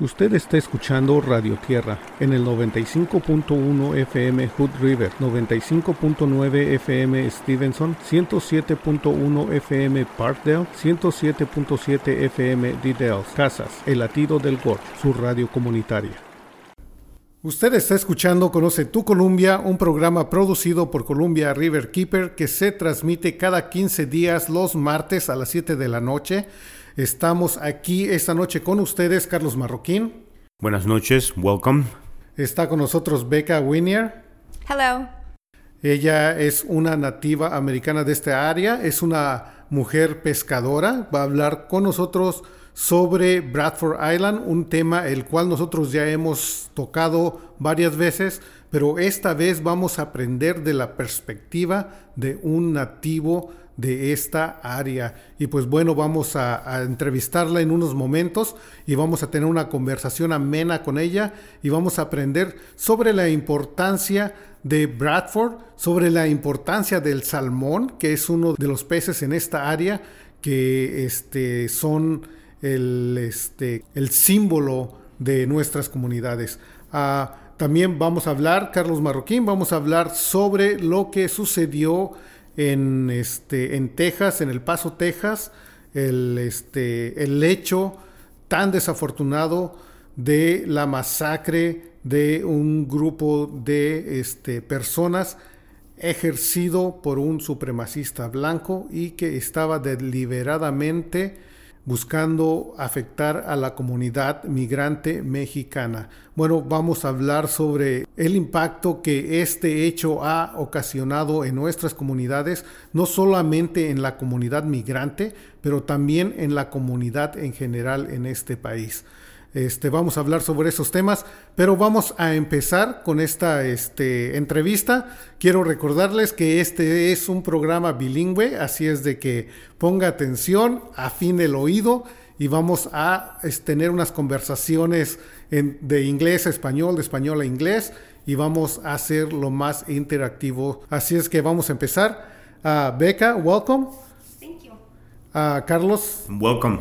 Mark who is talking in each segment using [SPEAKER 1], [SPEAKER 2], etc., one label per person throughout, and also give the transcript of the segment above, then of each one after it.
[SPEAKER 1] Usted está escuchando Radio Tierra en el 95.1 FM Hood River, 95.9 FM Stevenson, 107.1 FM Parkdale, 107.7 FM Diddales, Casas, El Latido del Golf, su radio comunitaria. Usted está escuchando Conoce tu Columbia, un programa producido por Columbia River Keeper que se transmite cada 15 días los martes a las 7 de la noche Estamos aquí esta noche con ustedes, Carlos Marroquín.
[SPEAKER 2] Buenas noches, welcome.
[SPEAKER 1] Está con nosotros Becca Winier.
[SPEAKER 3] Hello.
[SPEAKER 1] Ella es una nativa americana de esta área, es una mujer pescadora. Va a hablar con nosotros sobre Bradford Island, un tema el cual nosotros ya hemos tocado varias veces, pero esta vez vamos a aprender de la perspectiva de un nativo de esta área. Y pues bueno, vamos a, entrevistarla en unos momentos y vamos a tener una conversación amena con ella y vamos a aprender sobre la importancia de Bradford, sobre la importancia del salmón, que es uno de los peces en esta área que este, son el, este, el símbolo de nuestras comunidades. Ah, también vamos a hablar, Carlos Marroquín, vamos a hablar sobre lo que sucedió en, este, en Texas, en El Paso, Texas, el, este, el hecho tan desafortunado de la masacre de un grupo de este, personas ejercido por un supremacista blanco y que estaba deliberadamente buscando afectar a la comunidad migrante mexicana. Bueno, vamos a hablar sobre el impacto que este hecho ha ocasionado en nuestras comunidades, no solamente en la comunidad migrante, pero también en la comunidad en general en este país. Este, vamos a hablar sobre esos temas, pero vamos a empezar con esta este, entrevista. Quiero recordarles que este es un programa bilingüe, así es de que ponga atención, afine el oído y vamos a tener unas conversaciones de inglés a español, de español a inglés y vamos a hacer lo más interactivo. Así es que vamos a empezar. Uh, Becca, welcome.
[SPEAKER 3] Thank you.
[SPEAKER 1] Uh, Carlos.
[SPEAKER 2] Welcome.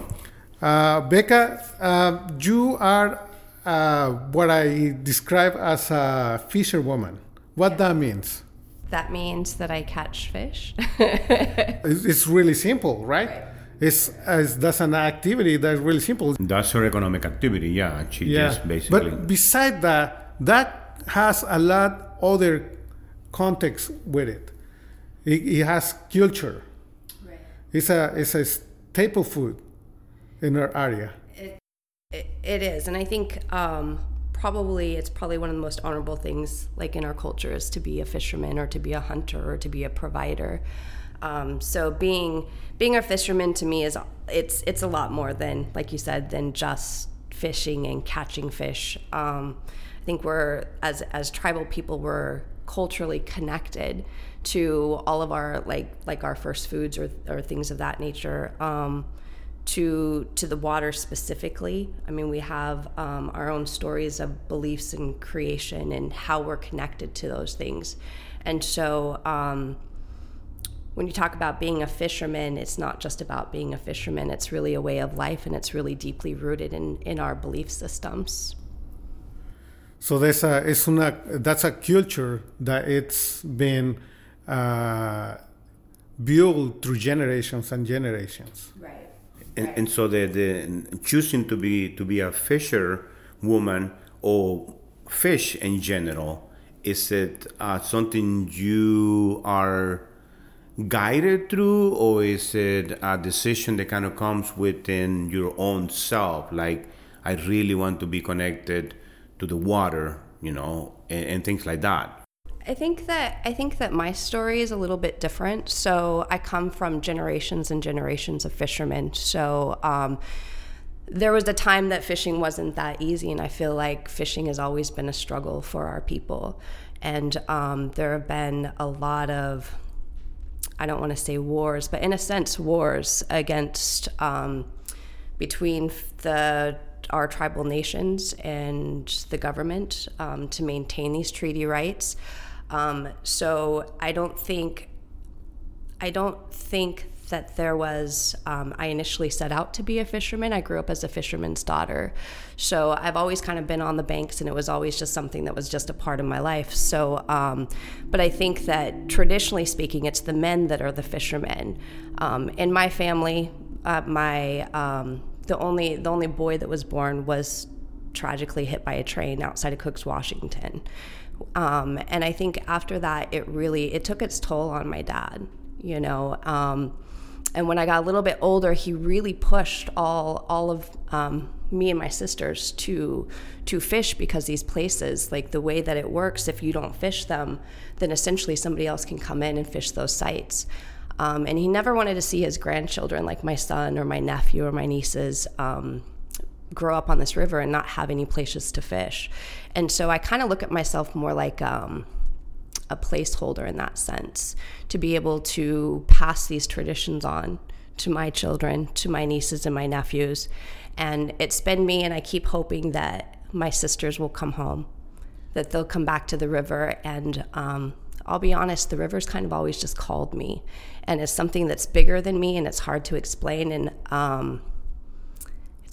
[SPEAKER 1] Uh, Becca, uh, you are uh, what I describe as a fisherwoman. What that means?
[SPEAKER 3] That means that I catch fish.
[SPEAKER 1] it's, it's, really simple, right? right. It's, it's, that's an activity that's really simple.
[SPEAKER 2] That's her economic activity, yeah. She yeah. just basically.
[SPEAKER 1] But beside that, that has a lot other context with it. It, it has culture. Right. It's a it's a staple food in our area.
[SPEAKER 3] It, it, it is, and I think um, probably it's probably one of the most honorable things like in our culture is to be a fisherman or to be a hunter or to be a provider. Um, so being being a fisherman to me is it's it's a lot more than like you said than just fishing and catching fish. Um, I think we're as as tribal people we're culturally connected to all of our like like our first foods or or things of that nature. Um, to to the water specifically. I mean, we have um, our own stories of beliefs and creation and how we're connected to those things. And so, um, when you talk about being a fisherman, it's not just about being a fisherman. It's really a way of life, and it's really deeply rooted in in our belief systems.
[SPEAKER 1] So there's a it's una that's a culture that it's been uh, built through generations and generations.
[SPEAKER 3] Right
[SPEAKER 2] and, and so the, the choosing to be to be a fisher woman or fish in general is it uh, something you are guided through or is it a decision that kind of comes within your own self? Like i really want to be connected to the water you know and, and things like that
[SPEAKER 3] I think that I think that my story is a little bit different. So I come from generations and generations of fishermen. So um, there was a time that fishing wasn't that easy, and I feel like fishing has always been a struggle for our people. And um, there have been a lot of I don't want to say wars, but in a sense, wars against um, between the our tribal nations and the government um, to maintain these treaty rights. Um, so I don't think I don't think that there was, um, I initially set out to be a fisherman. I grew up as a fisherman's daughter. So I've always kind of been on the banks, and it was always just something that was just a part of my life. So, um, but I think that traditionally speaking, it's the men that are the fishermen. Um, in my family, uh, my um, the only the only boy that was born was tragically hit by a train outside of Cooks, Washington. Um, and I think after that, it really it took its toll on my dad. You know, um, and when I got a little bit older, he really pushed all all of um, me and my sisters to to fish because these places, like the way that it works, if you don't fish them, then essentially somebody else can come in and fish those sites. Um, and he never wanted to see his grandchildren, like my son or my nephew or my nieces, um, grow up on this river and not have any places to fish. And so I kind of look at myself more like um, a placeholder in that sense to be able to pass these traditions on to my children, to my nieces and my nephews. And it's been me, and I keep hoping that my sisters will come home, that they'll come back to the river. And um, I'll be honest, the river's kind of always just called me. And it's something that's bigger than me, and it's hard to explain. And um,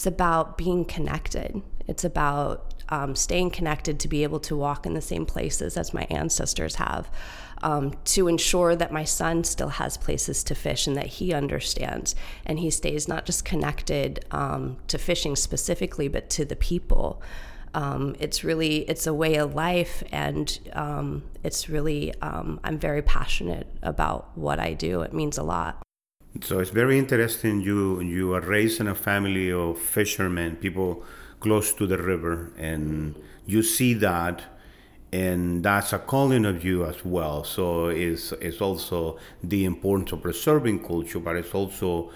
[SPEAKER 3] it's about being connected. It's about um, staying connected to be able to walk in the same places as my ancestors have, um, to ensure that my son still has places to fish and that he understands and he stays not just connected um, to fishing specifically, but to the people. Um, it's really it's a way of life and um, it's really um, i'm very passionate about what i do it means a lot
[SPEAKER 2] so it's very interesting. You you are raised in a family of fishermen, people close to the river, and you see that, and that's a calling of you as well. So it's it's also the importance of preserving culture, but it's also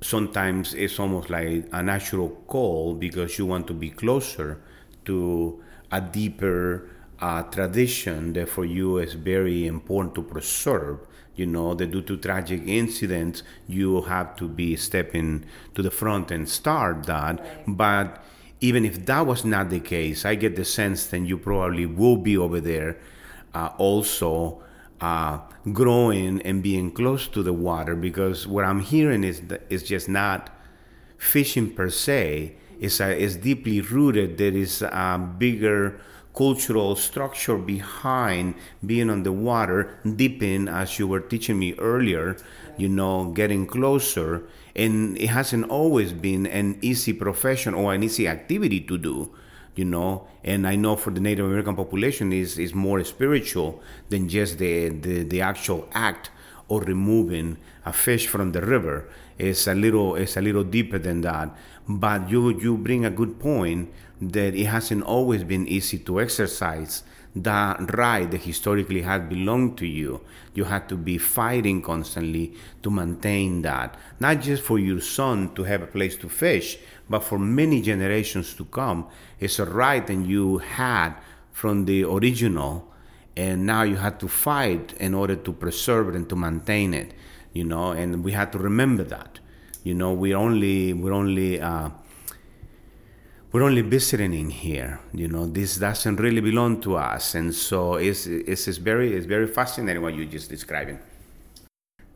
[SPEAKER 2] sometimes it's almost like a natural call because you want to be closer to a deeper uh, tradition that for you is very important to preserve you know that due to tragic incidents you have to be stepping to the front and start that. Right. but even if that was not the case i get the sense that you probably will be over there uh, also uh, growing and being close to the water because what i'm hearing is that it's just not fishing per se. It's, a, it's deeply rooted. There is a bigger cultural structure behind being on the water, dipping, as you were teaching me earlier, you know, getting closer. And it hasn't always been an easy profession or an easy activity to do, you know. And I know for the Native American population is is more spiritual than just the, the, the actual act of removing a fish from the river. It's a little it's a little deeper than that. But you you bring a good point that it hasn't always been easy to exercise that right that historically had belonged to you. You had to be fighting constantly to maintain that, not just for your son to have a place to fish, but for many generations to come. It's a right that you had from the original, and now you had to fight in order to preserve it and to maintain it. You know, and we had to remember that. You know, we only we're only uh, we're only visiting in here. You know, this doesn't really belong to us, and so it's it's, it's very it's very fascinating what you're just describing.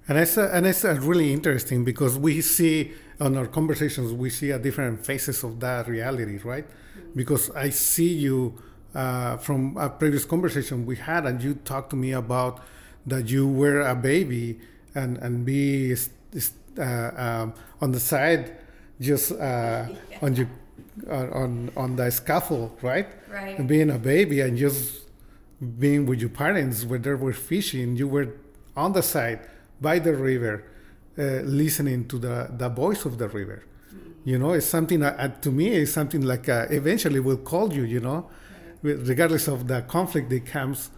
[SPEAKER 1] And it's uh, and it's really interesting because we see on our conversations we see a different faces of that reality, right? Because I see you uh, from a previous conversation we had, and you talked to me about that you were a baby and and be uh, um, on the side, just uh, on your on on the scaffold, right?
[SPEAKER 3] Right.
[SPEAKER 1] And being a baby and just being with your parents when they were fishing, you were on the side by the river, uh, listening to the the voice of the river. You know, it's something uh, to me. It's something like uh, eventually will call you. You know, right. regardless of the conflict that comes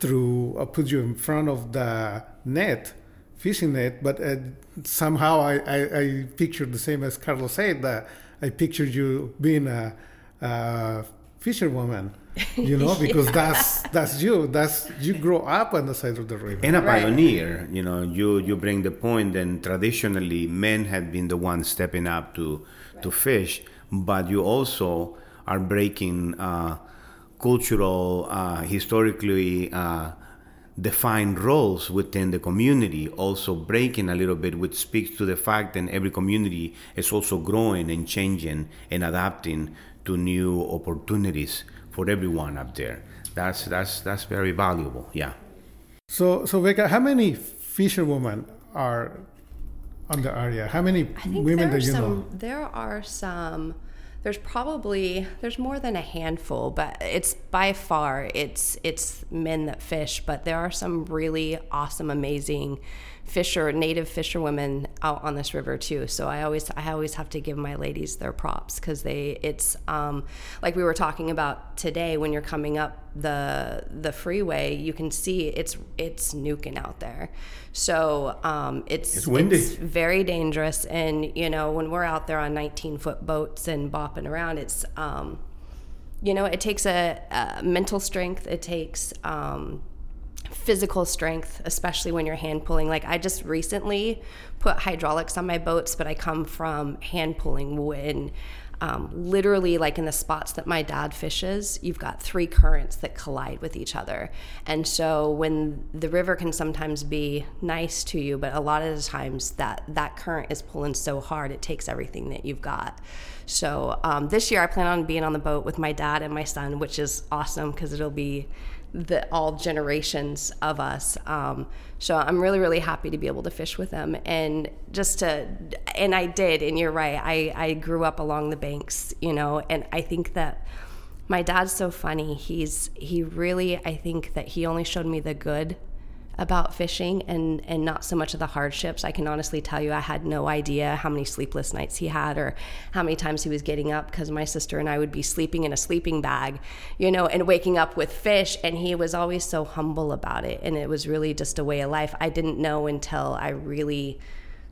[SPEAKER 1] through, uh, put you in front of the net, fishing net. But uh, somehow I, I I picture the same as Carlos said that I pictured you being a, a fisherwoman, you know, because yeah. that's that's you. That's you grow up on the side of the river.
[SPEAKER 2] And a pioneer, you know. You you bring the point. Then traditionally, men have been the ones stepping up to right. to fish, but you also are breaking uh, cultural, uh, historically. Uh, defined roles within the community, also breaking a little bit, which speaks to the fact that every community is also growing and changing and adapting to new opportunities for everyone up there. That's that's that's very valuable. Yeah.
[SPEAKER 1] So so Becca, how many fisherwomen are on the area? How many
[SPEAKER 3] I think
[SPEAKER 1] women do you
[SPEAKER 3] some,
[SPEAKER 1] know?
[SPEAKER 3] There are some. There's probably there's more than a handful, but it's by far it's it's men that fish. But there are some really awesome, amazing fisher native fisherwomen out on this river too. So I always I always have to give my ladies their props because they it's um, like we were talking about today when you're coming up the the freeway, you can see it's it's nuking out there. So um, it's
[SPEAKER 2] It's windy.
[SPEAKER 3] very dangerous. And you know when we're out there on 19 foot boats and bopping around, it's um, you know it takes a, a mental strength. It takes um, physical strength, especially when you're hand pulling. Like I just recently put hydraulics on my boats, but I come from hand pulling when um, literally like in the spots that my dad fishes, you've got three currents that collide with each other. And so when the river can sometimes be nice to you, but a lot of the times that that current is pulling so hard, it takes everything that you've got. So um, this year I plan on being on the boat with my dad and my son, which is awesome because it'll be the all generations of us. Um, so I'm really, really happy to be able to fish with them and just to, and I did, and you're right. I, I grew up along the banks, you know, and I think that my dad's so funny. He's, he really, I think that he only showed me the good about fishing and and not so much of the hardships. I can honestly tell you I had no idea how many sleepless nights he had or how many times he was getting up because my sister and I would be sleeping in a sleeping bag, you know, and waking up with fish and he was always so humble about it and it was really just a way of life. I didn't know until I really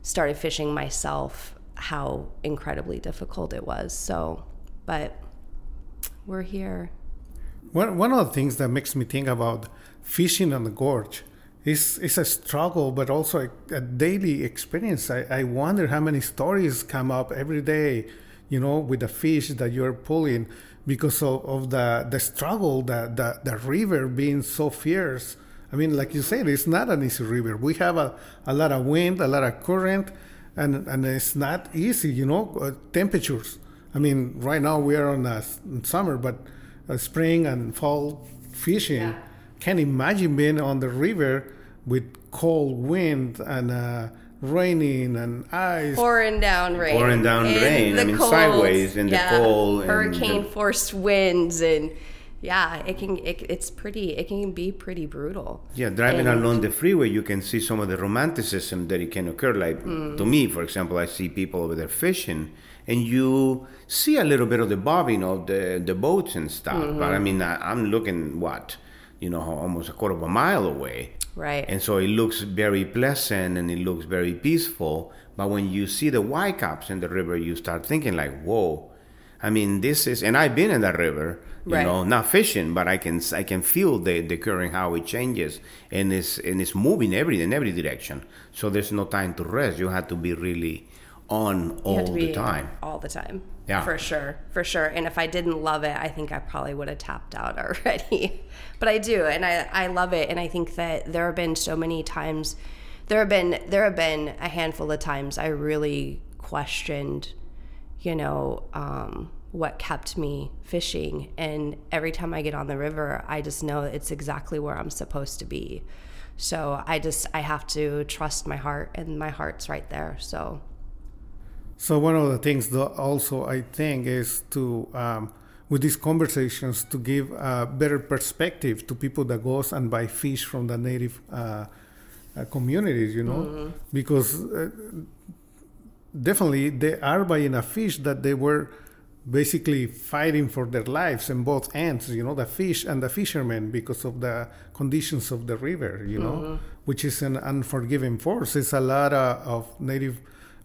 [SPEAKER 3] started fishing myself how incredibly difficult it was. So, but we're here.
[SPEAKER 1] One, one of the things that makes me think about fishing on the gorge is, is a struggle, but also a, a daily experience. I, I wonder how many stories come up every day, you know, with the fish that you're pulling because of, of the, the struggle, the, the, the river being so fierce. I mean, like you said, it's not an easy river. We have a, a lot of wind, a lot of current, and, and it's not easy, you know, uh, temperatures. I mean, right now we are on a, in summer, but uh, spring and fall fishing.
[SPEAKER 3] Yeah.
[SPEAKER 1] Can't imagine being on the river with cold wind and uh, raining and ice.
[SPEAKER 3] pouring down rain.
[SPEAKER 2] Pouring down
[SPEAKER 3] in
[SPEAKER 2] rain, I
[SPEAKER 3] the
[SPEAKER 2] mean, sideways in the cold
[SPEAKER 3] Hurricane
[SPEAKER 2] the-
[SPEAKER 3] forced winds and yeah, it can it, it's pretty it can be pretty brutal.
[SPEAKER 2] Yeah, driving
[SPEAKER 3] And-
[SPEAKER 2] along the freeway, you can see some of the romanticism that it can occur. Like
[SPEAKER 3] Mm.
[SPEAKER 2] to me, for example, I see people over there fishing, and you see a little bit of the bobbing of the, the boats and stuff. But
[SPEAKER 3] Mm-hmm.
[SPEAKER 2] I mean, I, I'm looking what, you know, almost a quarter of a mile away.
[SPEAKER 3] Right.
[SPEAKER 2] And so it looks very pleasant and it looks very peaceful. But when you see the white caps in the river, you start thinking like, whoa. I mean, this is, and I've been in that river, you
[SPEAKER 3] Right.
[SPEAKER 2] know, not fishing, but I can I can feel the the current how it changes, and it's and it's moving every in every direction. So there's no time to rest. You have to be really on
[SPEAKER 3] You
[SPEAKER 2] all the time.
[SPEAKER 3] All the time.
[SPEAKER 2] Yeah.
[SPEAKER 3] For sure. For sure. And if I didn't love it, I think I probably would have tapped out already. but I do and I, I love it and I think that there have been so many times there have been there have been a handful of times I really questioned, you know, um, what kept me fishing. And every time I get on the river, I just know it's exactly where I'm supposed to be. So I just I have to trust my heart and my heart's right there. So
[SPEAKER 1] So one of the things that also I think is to um, with these conversations to give a better perspective to people that goes and buy fish from the native uh, uh, communities, you know, because uh, definitely they are buying a fish that they were basically fighting for their lives in both ends, you know, the fish and the fishermen because of the conditions of the river, you know, which is an unforgiving force. It's a lot of, of native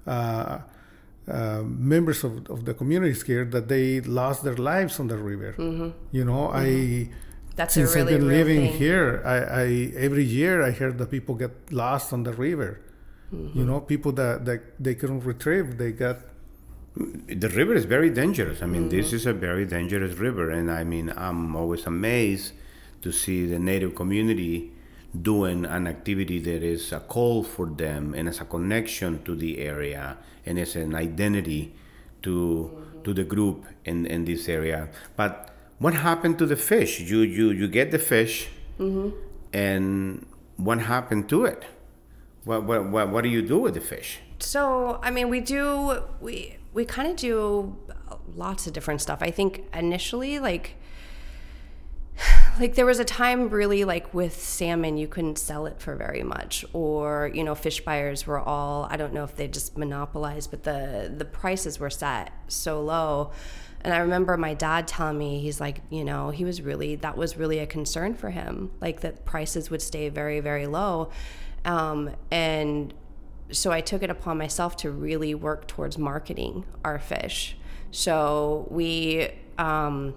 [SPEAKER 1] uh, uh, members of, of the communities here that they lost their lives on the river. You know, I
[SPEAKER 3] That's a
[SPEAKER 1] since
[SPEAKER 3] really
[SPEAKER 1] I've been living
[SPEAKER 3] thing.
[SPEAKER 1] here, I, I every year I heard that people get lost on the river.
[SPEAKER 3] Mm-hmm.
[SPEAKER 1] You know, people that, that they couldn't retrieve, they got
[SPEAKER 2] the river is very dangerous. I mean,
[SPEAKER 3] Mm-hmm.
[SPEAKER 2] this is a very dangerous river, and I mean, I'm always amazed to see the native community doing an activity that is a call for them and as a connection to the area and as an identity to to the group in, in this area. But what happened to the fish? You you you get the fish, mm-hmm. and what happened to it? What, what what what do you do with the fish?
[SPEAKER 3] So, I mean, we do we we kind of do lots of different stuff. I think initially like like there was a time really like with salmon you couldn't sell it for very much or you know fish buyers were all I don't know if they just monopolized but the the prices were set so low and I remember my dad telling me he's like you know he was really that was really a concern for him like that prices would stay very very low um, and so I took it upon myself to really work towards marketing our fish. So we um,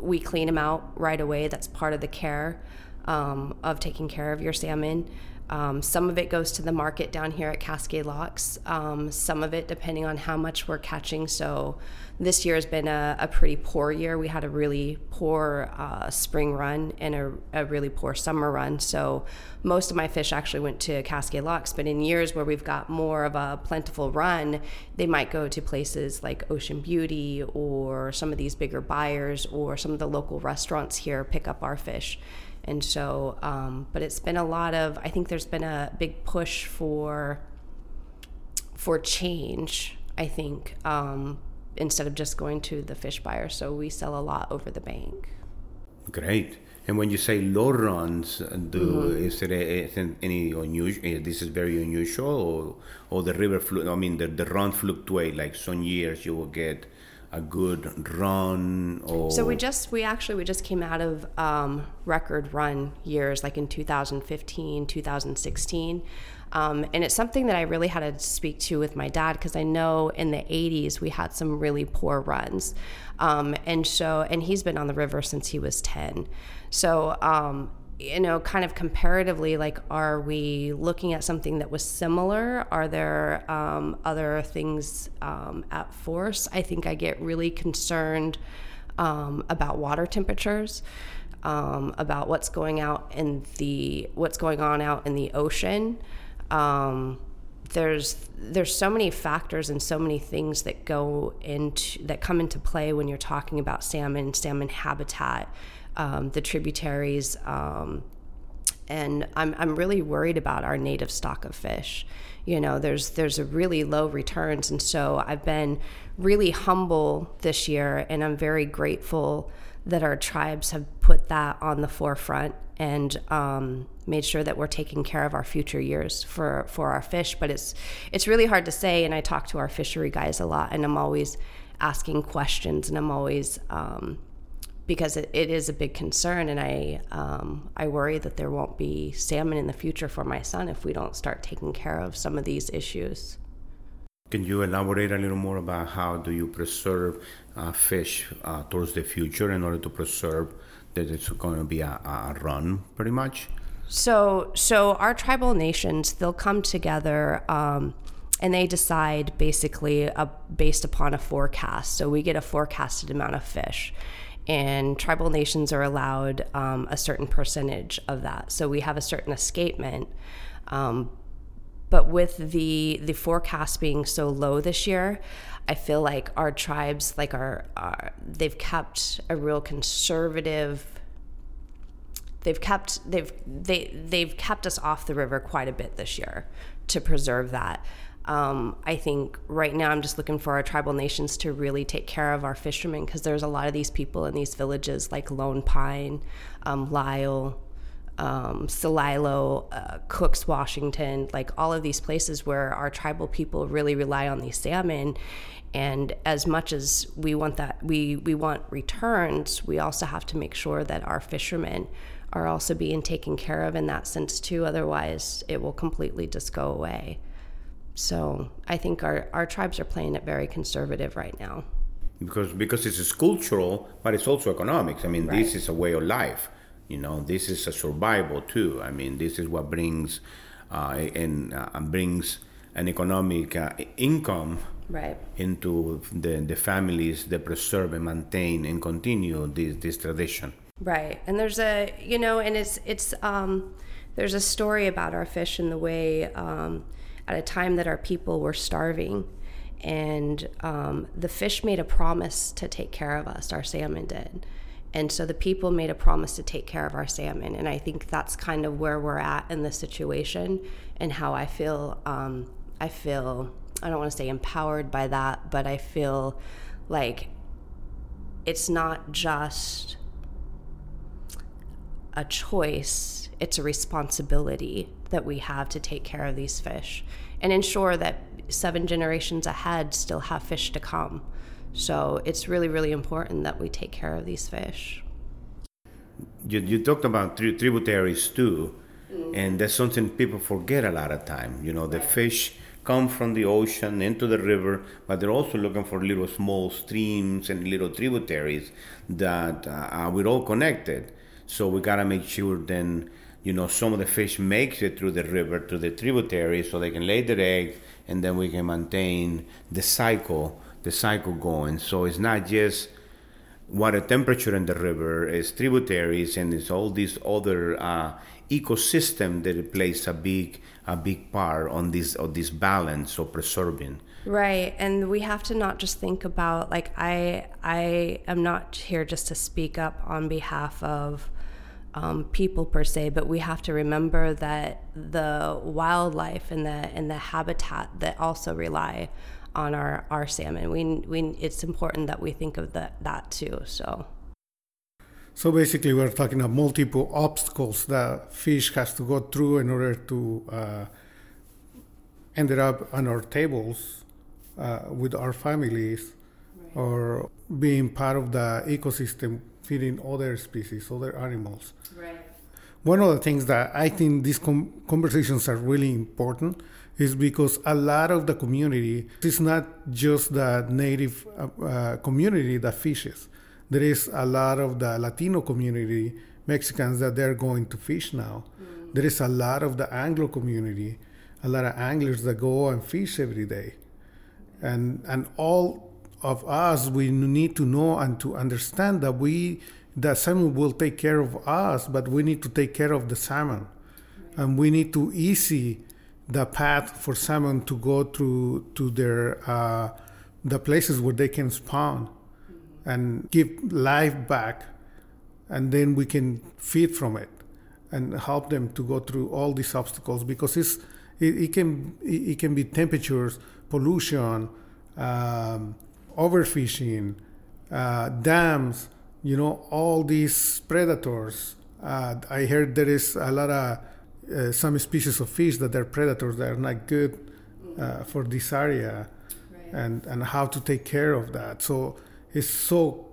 [SPEAKER 3] we clean them out right away. That's part of the care um, of taking care of your salmon. Um, some of it goes to the market down here at Cascade Locks. Um, some of it, depending on how much we're catching. So, this year has been a, a pretty poor year. We had a really poor uh, spring run and a, a, really poor summer run. So, most of my fish actually went to Cascade Locks. But in years where we've got more of a plentiful run, they might go to places like Ocean Beauty or some of these bigger buyers or some of the local restaurants here pick up our fish. And so, um, but it's been a lot of, I think there's been a big push for, for change, I think, um, instead of just going to the fish buyer. So we sell a lot over the bank.
[SPEAKER 2] Great. And when you say low runs, do mm-hmm. is there any unusual? Eh, this is very unusual, or or the river flu. I mean, the the run fluctuate. Like some years you will get a good run or
[SPEAKER 3] so we just we actually we just came out of um, record run years like in 2015 2016 um, and it's something that i really had to speak to with my dad because i know in the 80s we had some really poor runs. Um, and so and he's been on the river since he was 10 so um, you know, kind of comparatively, like, are we looking at something that was similar? Are there um, other things um, at force? I think I get really concerned um, about water temperatures, um, about what's going out in the what's going on out in the ocean. Um, there's there's so many factors and so many things that go into that come into play when you're talking about salmon, salmon habitat um, the tributaries. Um, and I'm, I'm really worried about our native stock of fish. You know, there's there's a really low returns, and so I've been really humble this year, and I'm very grateful that our tribes have put that on the forefront and um, made sure that we're taking care of our future years for for our fish. But it's it's really hard to say, and I talk to our fishery guys a lot, and I'm always asking questions, and I'm always um, because it, it is a big concern, and I um, I worry that there won't be salmon in the future for my son if we don't start taking care of some of these issues.
[SPEAKER 2] Can you elaborate a little more about how do you preserve uh, fish uh, towards the future in order to preserve that it's going to be a, a run, pretty much?
[SPEAKER 3] So, so our tribal nations they'll come together. Um, and they decide basically uh, based upon a forecast. So we get a forecasted amount of fish and tribal nations are allowed um, a certain percentage of that. So we have a certain escapement. Um, but with the the forecast being so low this year, I feel like our tribes, like our, our they've kept a real conservative. They've kept they've they they've kept us off the river quite a bit this year to preserve that. Um, I think right now I'm just looking for our tribal nations to really take care of our fishermen because there's a lot of these people in these villages like Lone Pine, um, Lyle, um, Celilo, uh, Cooks, Washington, like all of these places where our tribal people really rely on these salmon. And as much as we want that, we, we want returns, we also have to make sure that our fishermen are also being taken care of in that sense too. Otherwise, it will completely just go away. So I think our, our tribes are playing it very conservative right now.
[SPEAKER 2] Because because it's cultural, but it's also economics. I mean, right. this is a way of life. You know, this is a survival too. I mean, this is what brings uh, and uh, brings an economic uh, income
[SPEAKER 3] right.
[SPEAKER 2] into the, the families that preserve and maintain and continue this, this tradition.
[SPEAKER 3] Right. And there's a, you know, and it's, it's, um, there's a story about our fish and the way, um, at a time that our people were starving and um, the fish made a promise to take care of us, our salmon did. And so the people made a promise to take care of our salmon. And I think that's kind of where we're at in the situation and how I feel. Um, I feel, I don't want to say empowered by that, but I feel like it's not just a choice, it's a responsibility that we have to take care of these fish and ensure that seven generations ahead still have fish to come. So it's really, really important that we take care of these fish.
[SPEAKER 2] You, you talked about tri- tributaries too, mm-hmm. and that's something people forget a lot of time. You know, the right. fish come from the ocean into the river, but they're also looking for little small streams and little tributaries that uh, we're all connected. So we gotta make sure then, you know, some of the fish makes it through the river to the tributaries so they can lay their egg, and then we can maintain the cycle, the cycle going. So it's not just water temperature in the river, it's tributaries, and it's all these other uh, ecosystem that plays a big a big part on this on this balance of preserving.
[SPEAKER 3] Right, and we have to not just think about like I I am not here just to speak up on behalf of um, people per se, but we have to remember that the wildlife and the and the habitat that also rely on our, our salmon. We, we it's important that we think of that that too. So.
[SPEAKER 1] So basically, we're talking about multiple obstacles that fish has to go through in order to uh, end up on our tables uh, with our families, right. or being part of the ecosystem, feeding other species, other animals. Right. One of the things that I think these com- conversations are really important is because a lot of the community is not just the native uh, uh community that fishes there is a lot of the Latino community, Mexicans that they're going to fish now. Mm. There is a lot of the Anglo community, a lot of anglers that go and fish every day. And and all of us we need to know and to understand that we that salmon will take care of us, but we need to take care of the salmon. And we need to easy the path for salmon to go through to their uh, the places where they can spawn and give life back, and then we can feed from it and help them to go through all these obstacles because it's it, it can it can be temperatures, pollution, um, overfishing, uh, dams, you know, all these predators. Uh, I heard there is a lot of uh, some species of fish that are predators that are not good uh, for this area, right. and and how to take care of that. So it's so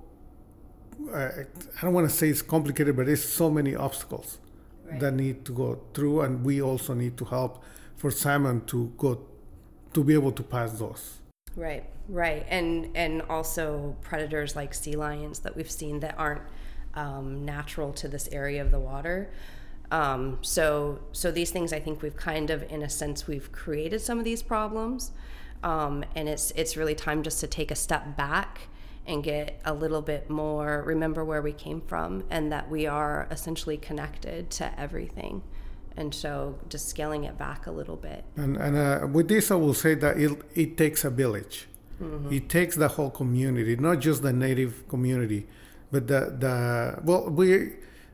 [SPEAKER 1] uh, I don't want to say it's complicated, but there's so many obstacles right. that need to go through, and we also need to help for salmon to go to be able to pass those.
[SPEAKER 3] Right, right, and and also predators like sea lions that we've seen that aren't um, natural to this area of the water. Um, so so these things I think we've kind of in a sense we've created some of these problems, um, and it's it's really time just to take a step back and get a little bit more remember where we came from and that we are essentially connected to everything. And so just scaling it back a little bit.
[SPEAKER 1] And, and uh, with this i will say that it, it takes a village mm-hmm. it takes the whole community not just the native community but the, the well we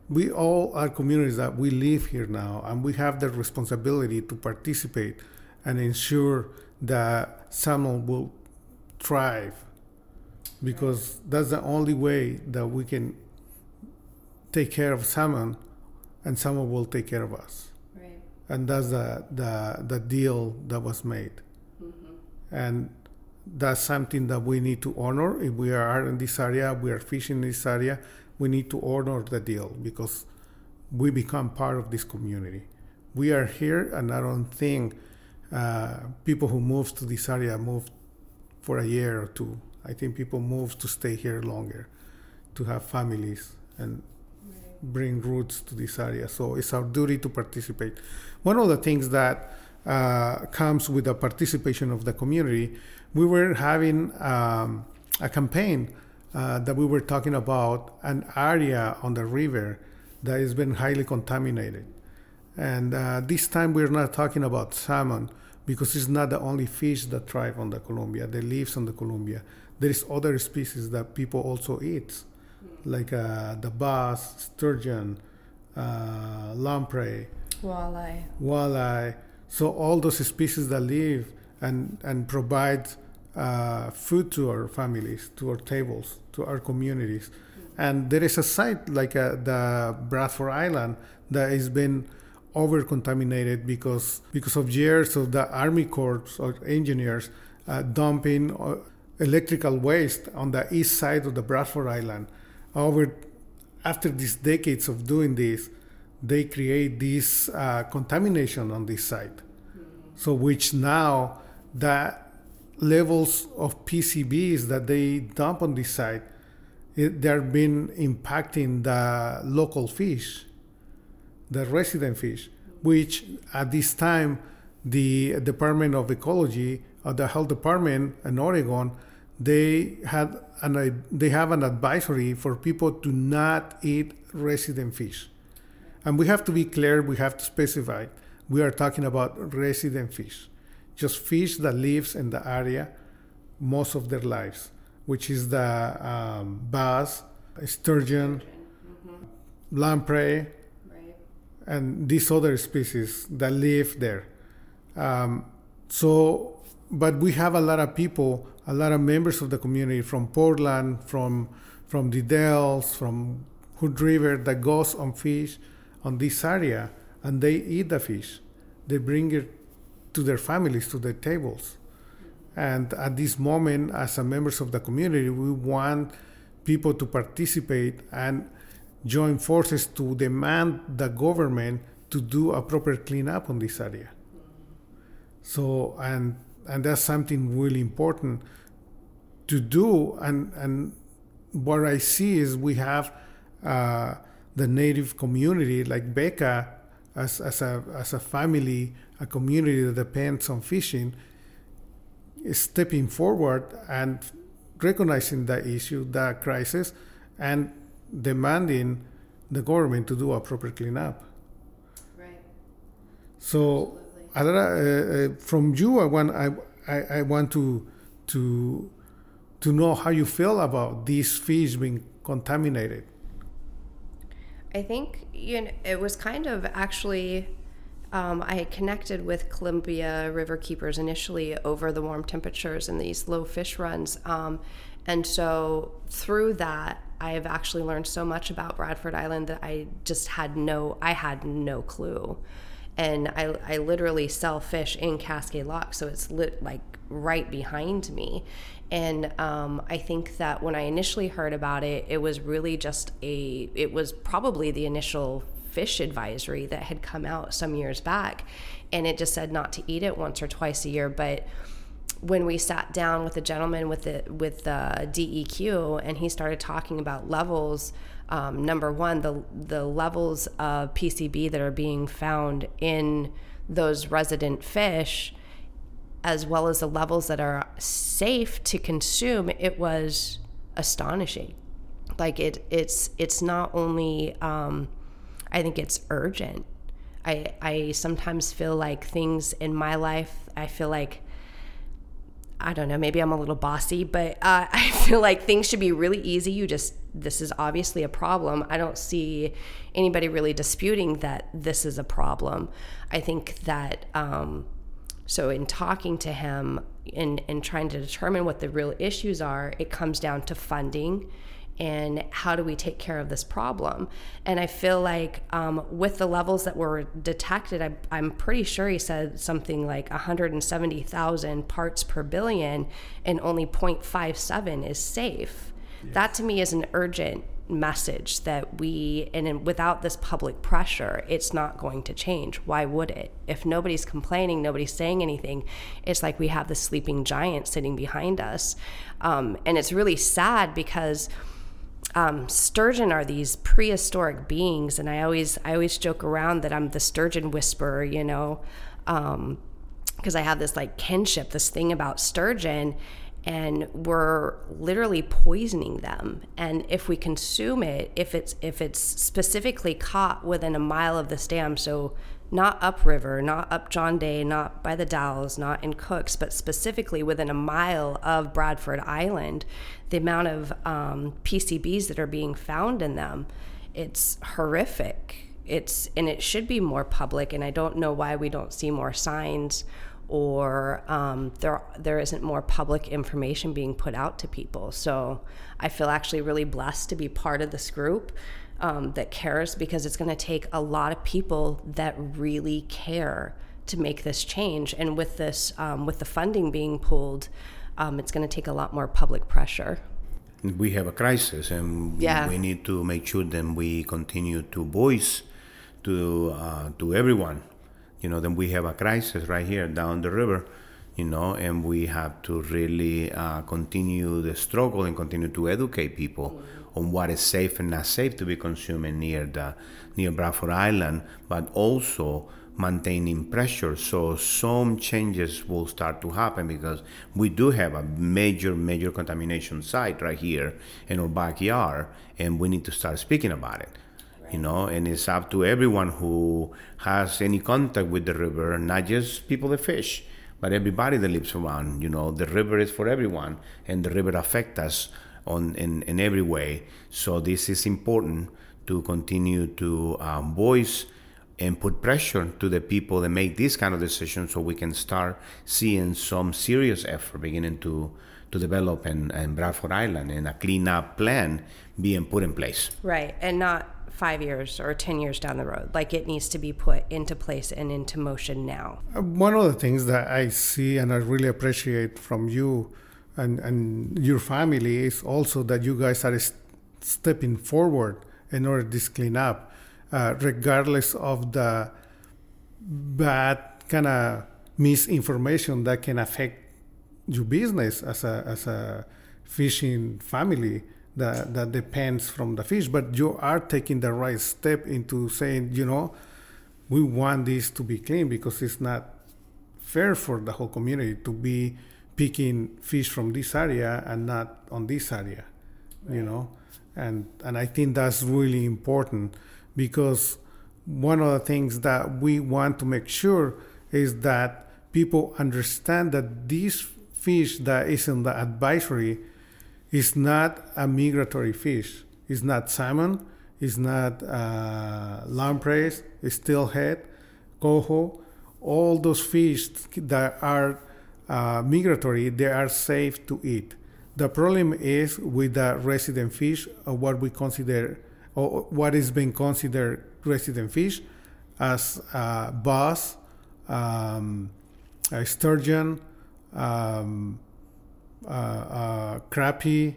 [SPEAKER 1] we all are communities that we live here now and we have the responsibility to participate and ensure that salmon will thrive because that's the only way that we can take care of salmon and salmon will take care of us right. and that's the, the, the deal that was made mm-hmm. and that's something that we need to honor if we are in this area we are fishing in this area we need to honor the deal because we become part of this community we are here and i don't think uh, people who move to this area move for a year or two I think people move to stay here longer, to have families and bring roots to this area. So it's our duty to participate. One of the things that uh, comes with the participation of the community, we were having um, a campaign uh, that we were talking about an area on the river that has been highly contaminated. And uh, this time we're not talking about salmon because it's not the only fish that thrive on the Columbia, that lives on the Columbia. There is other species that people also eat, like uh, the bass, sturgeon, uh, lamprey,
[SPEAKER 3] Walleye.
[SPEAKER 1] walleye. So all those species that live and and provide uh, food to our families, to our tables, to our communities. And there is a site like uh, the Bradford Island that has been over contaminated because because of years of the Army Corps or engineers uh, dumping uh, electrical waste on the east side of the Bradford Island. Over after these decades of doing this, they create this uh, contamination on this site. So which now the levels of PCBs that they dump on this site, they're been impacting the local fish, the resident fish, which at this time the Department of Ecology, uh, the Health Department in Oregon, they had an they have an advisory for people to not eat resident fish, and we have to be clear. We have to specify. We are talking about resident fish, just fish that lives in the area most of their lives, which is the um, bass, sturgeon, lamprey,
[SPEAKER 3] Right.
[SPEAKER 1] and these other species that live there. Um, so, but we have a lot of people, a lot of members of the community from Portland, from from the Dalles, from Hood River that goes on fish on this area, and they eat the fish. They bring it to their families, to their tables. And at this moment, as members of the community, we want people to participate and join forces to demand the government to do a proper cleanup on this area. So, and and that's something really important to do. And and what I see is we have uh, the native community like Becca as as a as a family, a community that depends on fishing, is stepping forward and recognizing the issue, the crisis, and demanding the government to do a proper cleanup.
[SPEAKER 3] Right.
[SPEAKER 1] So, Adara, uh, uh, from you, I want I, I, I want to to to know how you feel about these fish being contaminated.
[SPEAKER 3] I think you know it was kind of actually. Um, I connected with Columbia Riverkeepers initially over the warm temperatures and these low fish runs, um, and so through that, I have actually learned so much about Bradford Island that I just had no, I had no clue, and I, I literally sell fish in Cascade Lock, so it's lit like right behind me, and um, I think that when I initially heard about it, it was really just a, it was probably the initial fish advisory that had come out some years back. And it just said not to eat it once or twice a year. But when we sat down with the gentleman with the with the DEQ and he started talking about levels, um, number one, the the levels of PCB that are being found in those resident fish as well as the levels that are safe to consume, it was astonishing. Like it, it's it's not only. Um, I think it's urgent. I I sometimes feel like things in my life. I feel like. I don't know, maybe I'm a little bossy, but uh, I feel like things should be really easy. You just, this is obviously a problem. I don't see anybody really disputing that this is a problem. I think that um, so, in talking to him and, and trying to determine what the real issues are, it comes down to funding and how do we take care of this problem. And I feel like um, with the levels that were detected, I, I'm pretty sure he said something like 170,000 parts per billion and only 0.57 is safe. That to me is an urgent message that we and without this public pressure it's not going to change why would it if nobody's complaining nobody's saying anything it's like we have the sleeping giant sitting behind us um, and it's really sad because um, sturgeon are these prehistoric beings and i always i always joke around that i'm the sturgeon whisperer you know because um, i have this like kinship this thing about sturgeon and we're literally poisoning them. And if we consume it if it's if it's specifically caught within a mile of this dam so not upriver not up john day not by the dalles not in cooks but specifically within a mile of bradford island the amount of um, pcbs that are being found in them it's horrific it's and it should be more public and i don't know why we don't see more signs or um, there there isn't more public information being put out to people. So I feel actually really blessed to be part of this group um, that cares because it's going to take a lot of people that really care to make this change. And with this, um, with the funding being pulled, um, it's going to take a lot more public pressure.
[SPEAKER 2] We have a crisis, and
[SPEAKER 3] Yeah.
[SPEAKER 2] we need to make sure that we continue to voice to uh, to everyone. You know, then we have a crisis right here down the river. You know, and we have to really uh, continue the struggle and continue to educate people on what is safe and not safe to be consuming near the near Bradford Island, but also maintaining pressure. So some changes will start to happen because we do have a major, major contamination site right here in our backyard, and we need to start speaking about it. You know, and it's up to everyone who has any contact with the river, not just people that fish, but everybody that lives around. You know, the river is for everyone, and the river affects us on in, in every way. So this is important to continue to um, voice and put pressure to the people that make these kind of decisions so we can start seeing some serious effort beginning to to develop in, in Bradford Island and a cleanup plan being put in place.
[SPEAKER 3] Right. And not five years or 10 years down the road. Like it needs to be put into place and into motion now.
[SPEAKER 1] Uh, One of the things that I see and I really appreciate from you and, and your family is also that you guys are s- stepping forward in order to clean up, uh, regardless of the bad kind of misinformation that can affect your business as a as a fishing family that that depends from the fish. But you are taking the right step into saying, you know, we want this to be clean because it's not fair for the whole community to be picking fish from this area and not on this area you know and and i think that's really important because one of the things that we want to make sure is that people understand that this fish that is in the advisory is not a migratory fish it's not salmon it's not uh, lampreys it's steelhead coho all those fish that are uh, migratory, they are safe to eat. The problem is with the resident fish, or what we consider, or what is being considered resident fish, as uh, bass, um, uh, sturgeon, um, uh, uh, crappie,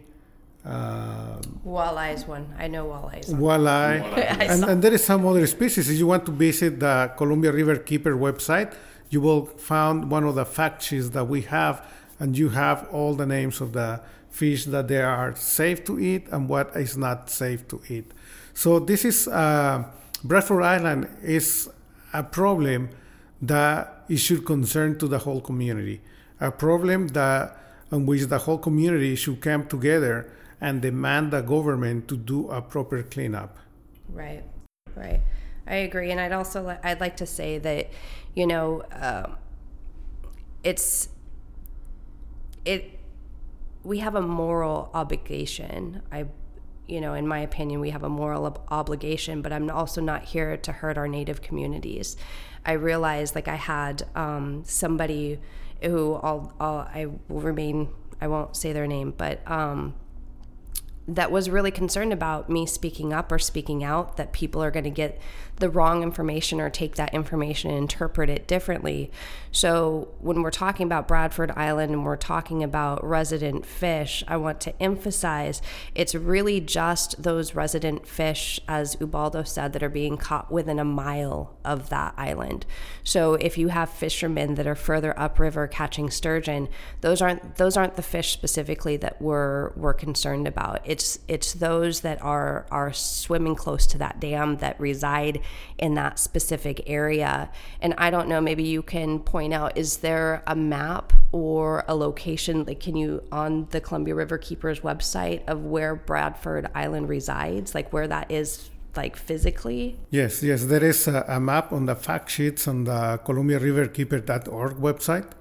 [SPEAKER 1] uh,
[SPEAKER 3] Walleye is one. I know walleye is one.
[SPEAKER 1] walleye, and, and there is some other species. If you want to visit the Columbia Riverkeeper website, you will find one of the fact sheets that we have, and you have all the names of the fish that they are safe to eat and what is not safe to eat. So this is uh, Bradford Island is a problem that it should concern to the whole community, a problem that on which the whole community should come together and demand the government to do a proper cleanup.
[SPEAKER 3] Right, right. I agree, and I'd also li- I'd like to say that, you know, um, it's it we have a moral obligation. I, you know, in my opinion, we have a moral ob- obligation, but I'm also not here to hurt our native communities. I realized, like, I had um, somebody who I'll, I'll I will remain. I won't say their name, but um, that was really concerned about me speaking up or speaking out that people are going to get the wrong information or take that information and interpret it differently. So, when we're talking about Bradford Island and we're talking about resident fish, I want to emphasize it's really just those resident fish, as Ubaldo said, that are being caught within a mile of that island. So, if you have fishermen that are further upriver catching sturgeon, those aren't those aren't the fish specifically that we're we're concerned about it's it's those that are are swimming close to that dam that reside in that specific area. And I don't know, maybe you can point out is there a map or a location like can you on the Columbia Riverkeepers website of where Bradford Island resides, like where that is like physically?
[SPEAKER 1] Yes, yes, there is a, a map on the fact sheets on the Columbia Riverkeeper.org website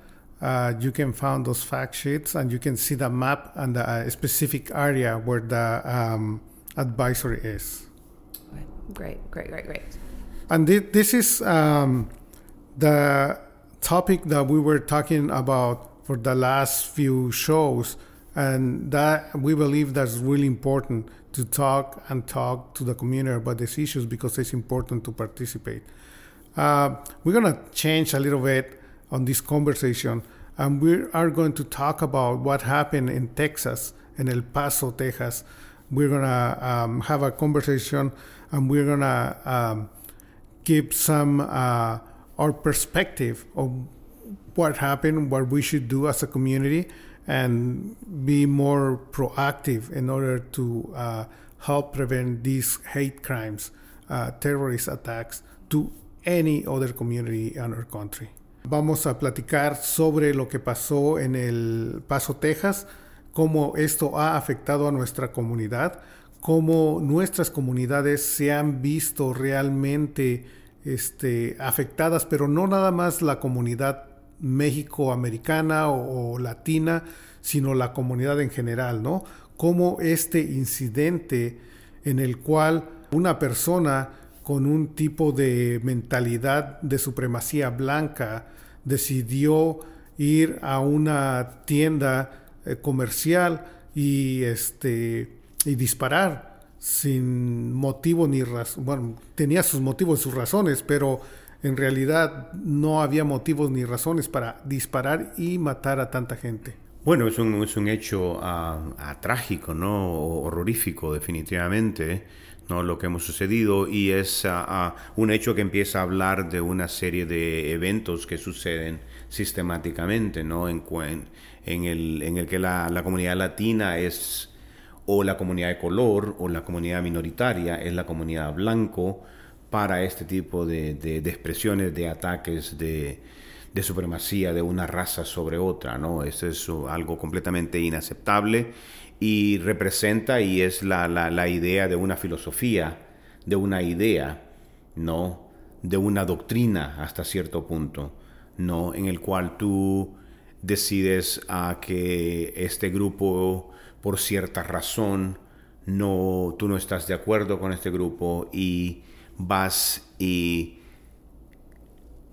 [SPEAKER 1] uh, you can find those fact sheets and you can see the map and the uh, specific area where the um, advisory is.
[SPEAKER 3] Great, great, great, great.
[SPEAKER 1] And th- this is um, the topic that we were talking about for the last few shows, and that we believe that's really important to talk and talk to the community about these issues because it's important to participate. Uh, we're gonna change a little bit on this conversation. And we are going to talk about what happened in Texas, in El Paso, Texas. We're going to um, have a conversation and we're to um, give some uh, our perspective of what happened, what we should do as a community, and be more proactive in order to uh, help prevent these hate crimes, uh, terrorist attacks to any other community in our country. Vamos a platicar sobre lo que pasó en el Paso, Texas, cómo esto ha afectado a nuestra comunidad, cómo nuestras comunidades se han visto realmente este, afectadas, pero no nada más la comunidad México-americana o, latina, sino la comunidad en general, ¿no? Cómo este incidente en el cual una persona con un tipo de mentalidad de supremacía blanca, decidió ir a una tienda eh, comercial y, este, y disparar sin motivo ni razón. Bueno, tenía sus motivos, sus razones, pero en realidad no había motivos ni razones para disparar y matar a tanta gente.
[SPEAKER 2] Bueno, es un, es un hecho uh, trágico, ¿no? Horrorífico, definitivamente ¿no? lo que hemos sucedido y es ah, un hecho que empieza a hablar de una serie de eventos que suceden sistemáticamente ¿no? en, en, el, en el que la, la, comunidad latina es o la comunidad de color o la comunidad minoritaria es la comunidad blanco para este tipo de, de, de expresiones de ataques de, de supremacía de una raza sobre otra, ¿no? Eso es algo completamente inaceptable y representa y es la, la, idea de una filosofía, de una idea, ¿no? De una doctrina hasta cierto punto, ¿no? En el cual tú decides a que este grupo, por cierta razón, no, tú no estás de acuerdo con este grupo y vas y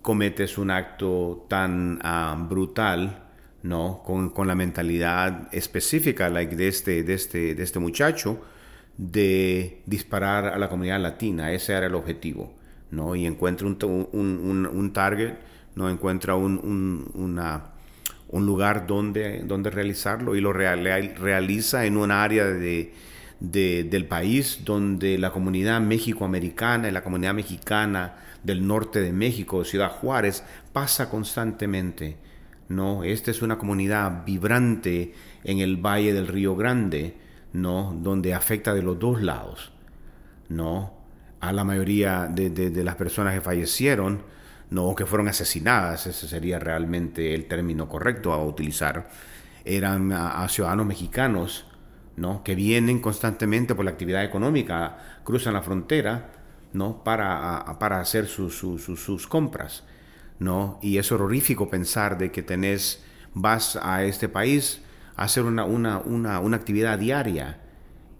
[SPEAKER 2] cometes un acto tan ah, brutal ¿no? Con, con, la mentalidad específica like, de, este, de, este, de este muchacho de disparar a la comunidad latina. Ese era el objetivo, ¿no? Y encuentra un, un, un, target, ¿no? Encuentra un, una, un lugar donde, donde realizarlo y lo realiza en un área de, de, del país donde la comunidad mexicoamericana y la comunidad mexicana del norte de México, Ciudad Juárez, pasa constantemente ¿no? Esta es una comunidad vibrante en el Valle del Río Grande, ¿no? Donde afecta de los dos lados, ¿no? A la mayoría de, las personas que fallecieron, ¿no? que fueron asesinadas, ese sería realmente el término correcto a utilizar, eran ciudadanos mexicanos, ¿no? Que vienen constantemente por la actividad económica, cruzan la frontera, ¿no? Para, para hacer sus compras ¿no? Y es horrorífico pensar de que tenés, vas a este país a hacer una, una, una, una actividad diaria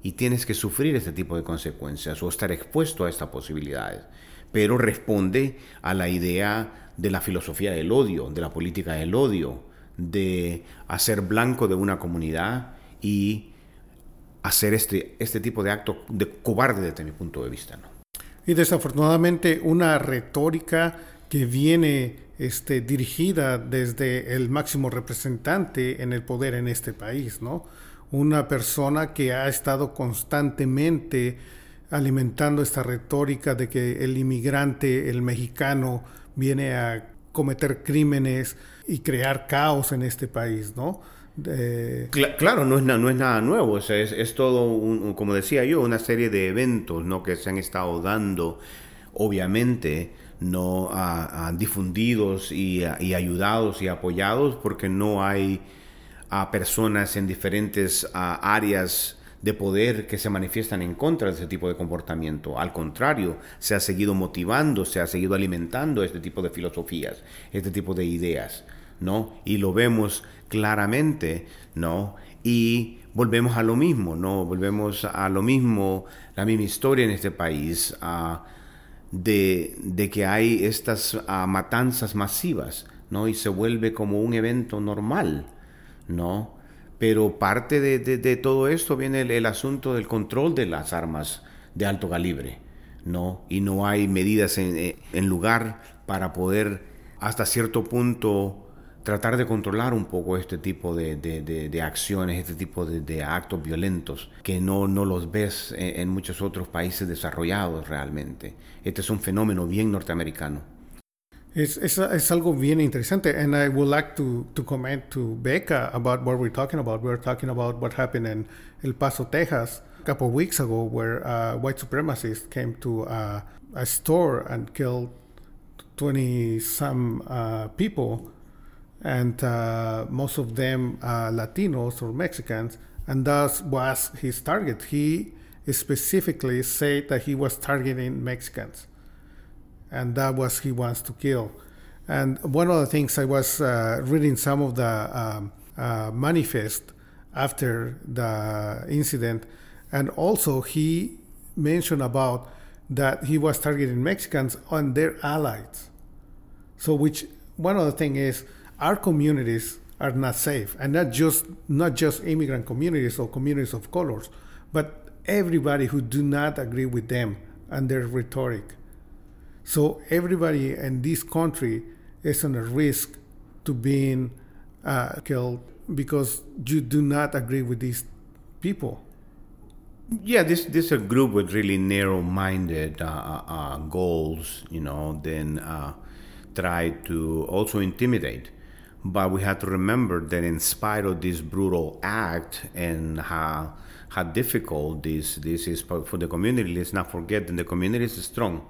[SPEAKER 2] y tienes que sufrir este tipo de consecuencias o estar expuesto a estas posibilidades. Pero responde a la idea de la filosofía del odio, de la política del odio, de hacer blanco de una comunidad y hacer este, este tipo de acto de cobarde desde mi punto de vista. ¿no?
[SPEAKER 1] Y desafortunadamente una retórica que viene este, dirigida desde el máximo representante en el poder en este país, ¿no? Una persona que ha estado constantemente alimentando esta retórica de que el inmigrante, el mexicano, viene a cometer crímenes y crear caos en este país, ¿no?
[SPEAKER 2] Claro, no es, no es nada nuevo, es, es, todo, un, como decía yo, una serie de eventos ¿no? que se han estado dando, obviamente, no a, a difundidos y, y, ayudados y apoyados porque no hay a personas en diferentes áreas de poder que se manifiestan en contra de ese tipo de comportamiento. Al contrario, se ha seguido motivando, se ha seguido alimentando este tipo de filosofías, este tipo de ideas, ¿no? Y lo vemos claramente, ¿no? Y volvemos a lo mismo, ¿no? Volvemos a lo mismo, la misma historia en este país, de, de, que hay estas matanzas masivas, ¿no? Y se vuelve como un evento normal, ¿no? Pero parte de, de, todo esto viene el, asunto del control de las armas de alto calibre, ¿no? Y no hay medidas en, eh, en lugar para poder hasta cierto punto tratar de controlar un poco este tipo de, de, de acciones, este tipo de, actos violentos, que no, no los ves en, en, muchos otros países desarrollados realmente. Este es un fenómeno bien norteamericano.
[SPEAKER 1] Es, es, es, algo bien interesante, and I would like to, to comment to Becca about what we're talking about. We're talking about what happened in El Paso, Texas, a couple of weeks ago, where white supremacists came to a store and killed 20 some uh, people, and uh, most of them uh, Latinos or Mexicans, and that was his target. He specifically said that he was targeting Mexicans and that was he wants to kill. And one of the things I was uh, reading some of the um, uh, manifest after the incident, and also he mentioned about that he was targeting Mexicans and their allies. So, which one of the things is our communities are not safe, and not just not just immigrant communities or communities of colors, but everybody who do not agree with them and their rhetoric. So everybody in this country is on a risk to being uh, killed because you do not agree with these people.
[SPEAKER 2] Yeah, this this is a group with really narrow-minded uh, uh, uh goals. You know, then uh, try to also intimidate. But we have to remember that in spite of this brutal act and how how difficult this this is for the community, let's not forget that the community is strong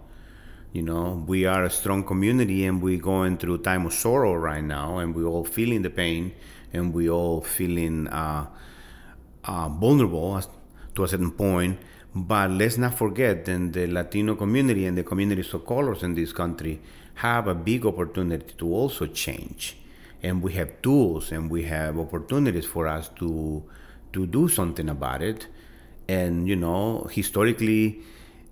[SPEAKER 2] you know we are a strong community and we're going through time of sorrow right now and we're all feeling the pain and we all feeling uh, uh, vulnerable to a certain point. But let's not forget that the latino community and the communities of colors in this country have a big opportunity to also change. And we have tools and we have opportunities for us to to do something about it. And you know historically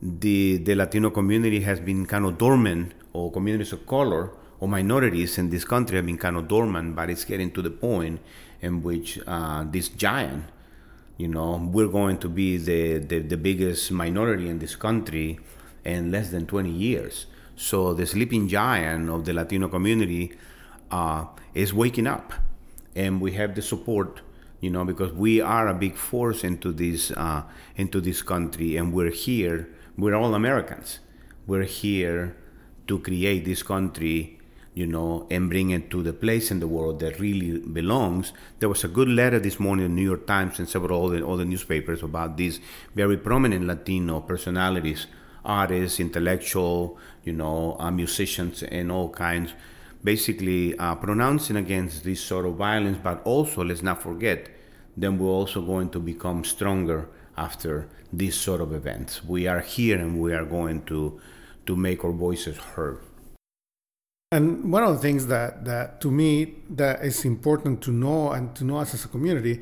[SPEAKER 2] the, the Latino community has been kind of dormant, or communities of color or minorities in this country have been kind of dormant, but it's getting to the point in which uh, this giant, you know, we're going to be the, the, the biggest minority in this country in less than 20 years. So the sleeping giant of the Latino community uh, is waking up, and we have the support you know because we are a big force into this uh, into this country and we're here we're all Americans. We're here to create this country, you know, and bring it to the place in the world that really belongs. There was a good letter this morning in the New York Times and several other, other newspapers about these very prominent Latino personalities, artists, intellectual, you know, uh, musicians, and all kinds, basically uh, pronouncing against this sort of violence. But also, let's not forget, then we're also going to become stronger after these sort of events. We are here and we are going to to make our voices heard.
[SPEAKER 1] And one of the things that, that to me that is important to know and to know us as a community,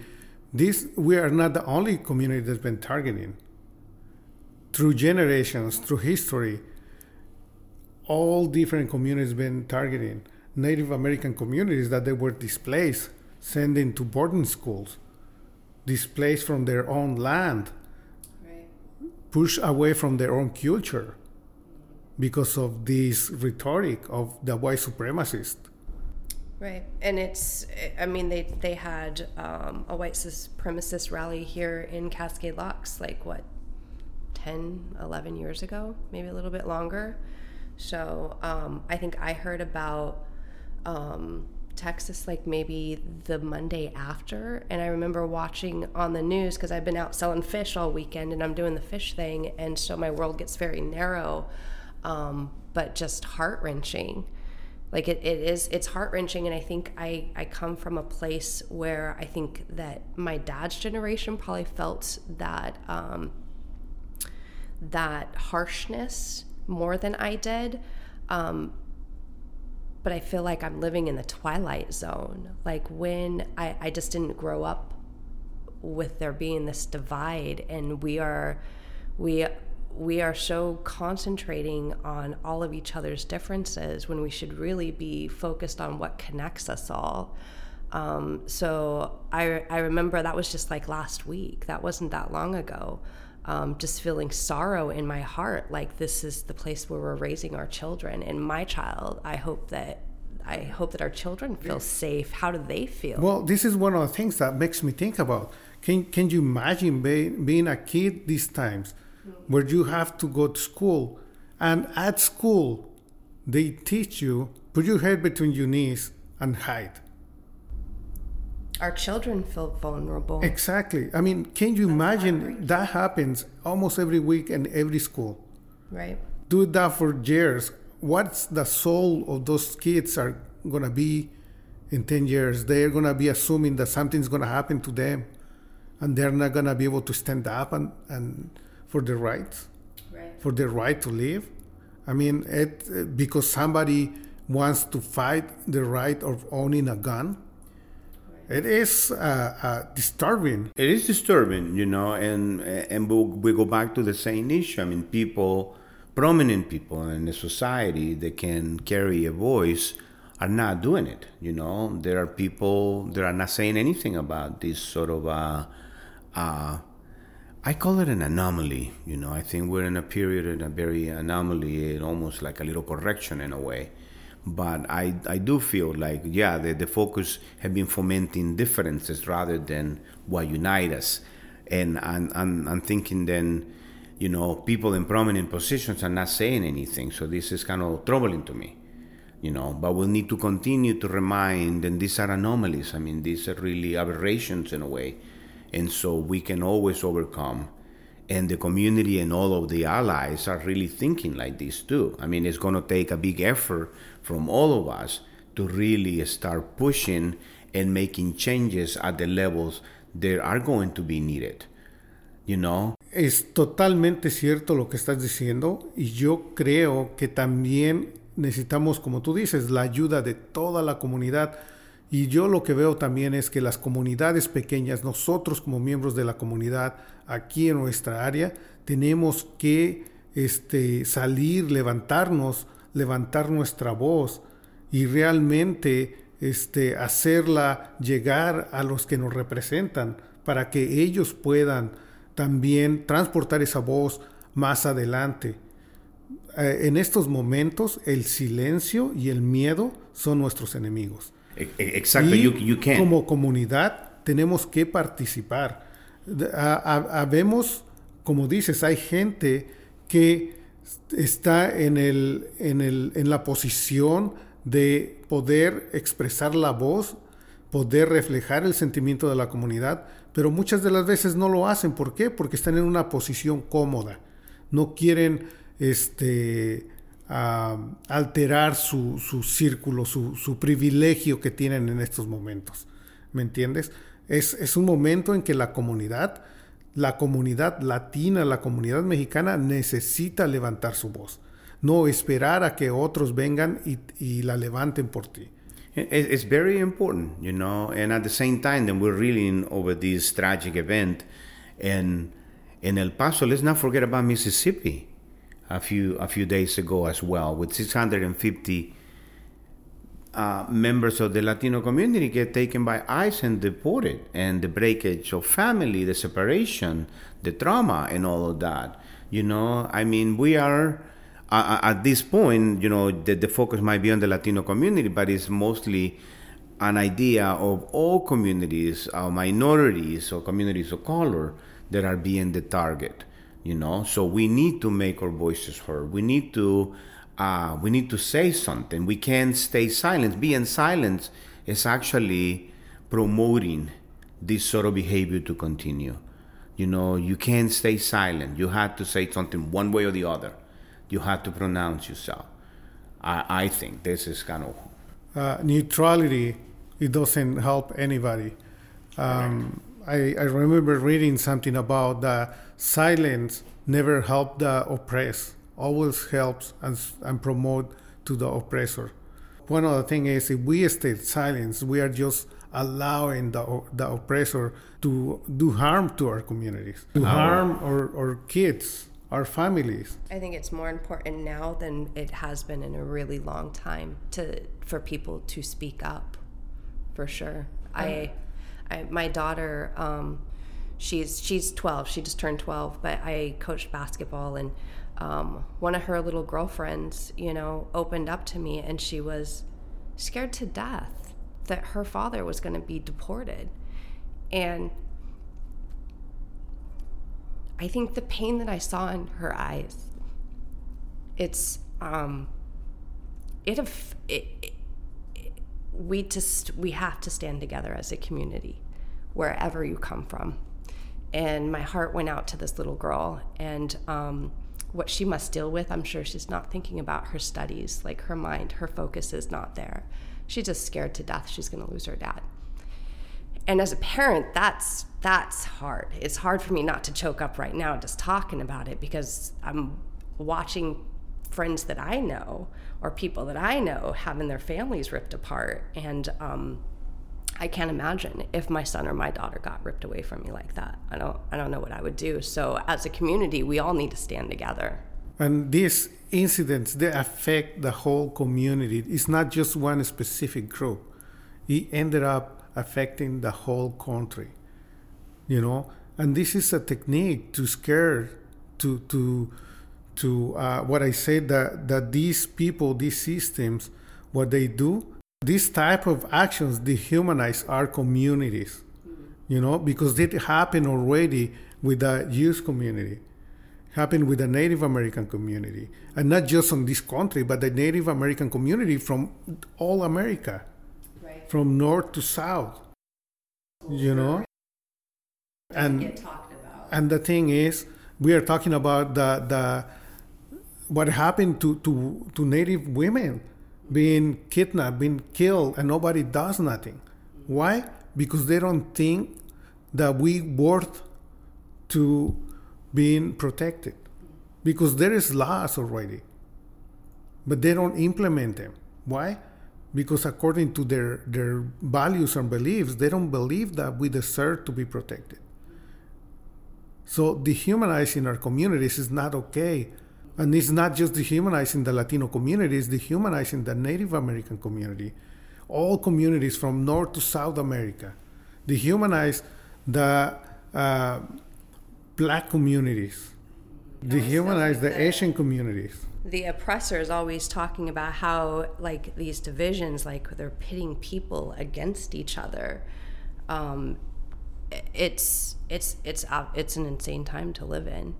[SPEAKER 1] this we are not the only community that's been targeting. Through generations, through history, all different communities been targeting. Native American communities that they were displaced, sent into boarding schools, displaced from their own land, right. pushed away from their own culture because of this rhetoric of the white supremacist.
[SPEAKER 3] Right, and it's, I mean, they, they had um, a white supremacist rally here in Cascade Locks, like what, 10, 11 years ago, maybe a little bit longer. So um, I think I heard about um, Texas like maybe the Monday after. And I remember watching on the news because I've been out selling fish all weekend and I'm doing the fish thing. And so my world gets very narrow, um, but just heart wrenching. Like it, it is, it's heart wrenching. And I think I, I come from a place where I think that my dad's generation probably felt that, um, that harshness more than I did. Um, but I feel like I'm living in the twilight zone. Like when I, I just didn't grow up with there being this divide and we are we we are so concentrating on all of each other's differences when we should really be focused on what connects us all. Um, so I, I remember that was just like last week. That wasn't that long ago um, just feeling sorrow in my heart like this is the place where we're raising our children. And my child i hope that i hope that our children feel safe. How do they feel?
[SPEAKER 1] Well this is one of the things that makes me think about can, can you imagine be, being a kid these times where you have to go to school and at school they teach you put your head between your knees and hide
[SPEAKER 3] our children feel vulnerable.
[SPEAKER 1] Exactly. I mean, can you That's imagine that happens almost every week in every school?
[SPEAKER 3] Right.
[SPEAKER 1] Do that for years. What's the soul of those kids are gonna be in ten years? They're gonna be assuming that something's gonna happen to them, and they're not gonna be able to stand up and, and for their rights, right. for their right to live. I mean, it because somebody wants to fight the right of owning a gun it is uh, uh, disturbing.
[SPEAKER 2] It is disturbing, you know, and and we go back to the same issue. I mean, people, prominent people in the society that can carry a voice are not doing it. You know, there are people that are not saying anything about this sort of uh, uh, I call it an anomaly. You know, I think we're in a period in a very anomaly, almost like a little correction in a way but I, I do feel like yeah the, the focus have been fomenting differences rather than what unite us. And I'm, I'm, I'm thinking then you know people in prominent positions are not saying anything. So this is kind of troubling to me you know but we'll need to continue to remind and these are anomalies. I mean these are really aberrations in a way. And so we can always overcome. And the community and all of the allies are really thinking like this too. I mean, it's going to take a big effort from all of us to really start pushing and making changes at the levels that are going to be needed. You know?
[SPEAKER 1] Es totalmente cierto lo que estás diciendo y yo creo que también necesitamos, como tú dices, la ayuda de toda la comunidad y yo lo que veo también es que las comunidades pequeñas, nosotros como miembros de la comunidad aquí en nuestra área, tenemos que este, salir, levantarnos, levantar nuestra voz y realmente este, hacerla llegar a los que nos representan para que ellos puedan también transportar esa voz más adelante. Eh, en estos momentos el silencio y el miedo son nuestros enemigos.
[SPEAKER 2] E, e, exacto, you, you
[SPEAKER 1] Como comunidad tenemos que participar. Habemos, como dices, hay gente que está en, el, en, el, en la posición de poder expresar la voz, poder reflejar el sentimiento de la comunidad, pero muchas de las veces no lo hacen. ¿Por qué? Porque están en una posición cómoda. No quieren este, a alterar su, su círculo, su, su, privilegio que tienen en estos momentos. ¿Me entiendes? Es, es, un momento en que la comunidad, la comunidad latina, la comunidad mexicana necesita levantar su voz, no esperar a que otros vengan y, la levanten por ti.
[SPEAKER 2] It's very important, you know, and at the same time, then we're reeling over this tragic event. And in El Paso, let's not forget about Mississippi a few a few days ago as well, with 650 uh, members of the Latino community get taken by ICE and deported, and the breakage of family, the separation, the trauma, and all of that. You know, I mean, we are uh, at this point, you know, the, the focus might be on the Latino community, but it's mostly an idea of all communities, or minorities, or communities of color that are being the target you know so we need to make our voices heard we need to uh, we need to say something we can't stay silent being silent is actually promoting this sort of behavior to continue. You know, you can't stay silent. You have to say something one way or the other. You have to pronounce yourself. I, I think this is kind of
[SPEAKER 1] uh, neutrality. It doesn't help anybody. Um, I, I remember reading something about the silence never help the oppressed, always helps and, and promote to the oppressor. One other thing is if we stay silent, we are just allowing the, the oppressor to do harm to our communities, to harm our, our kids, our families.
[SPEAKER 3] I think it's more important now than it has been in a really long time to for people to speak up, for sure. I, I my daughter, um, she's she's 12. She just turned 12, but I coached basketball and. Um, one of her little girlfriends, you know, opened up to me and she was scared to death that her father was going to be deported. And I think the pain that I saw in her eyes, it's, um, it, it, it, we just, we have to stand together as a community, wherever you come from. And my heart went out to this little girl and, um, what she must deal with, I'm sure she's not thinking about her studies. Like her mind, her focus is not there. She's just scared to death she's going to lose her dad. And as a parent, that's that's hard. It's hard for me not to choke up right now just talking about it because I'm watching friends that I know or people that I know having their families ripped apart, and um, I can't imagine if my son or my daughter got ripped away from me like that. I don't I don't know what I would do. So as a community, we all need to stand together.
[SPEAKER 1] And these incidents they affect the whole community. It's not just one specific group. It ended up affecting the whole country. You know, and this is a technique to scare to to to uh, what I said that that these people, these systems, what they do, these type of actions dehumanize our communities. You know, because it happened already with the youth community happened with the Native American community, and not just on this country, but the Native American community from all America, right. from north to south. You know, and and the thing is, we are talking about the the what happened to to to Native women being kidnapped, being killed, and nobody does nothing. Why? Because they don't think that we worth to being protected. Because there is laws already but they don't implement them. Why? Because according to their their values and beliefs they don't believe that we deserve to be protected. So dehumanizing our communities is not okay and it's not just dehumanizing the latino community it's dehumanizing the native american community. All communities from north to south america. Dehumanize the uh, black communities, dehumanize the Asian communities.
[SPEAKER 3] The oppressor is always talking about how, like, these divisions, like, they're pitting people against each other. Um, it's it's it's it's an insane time to live in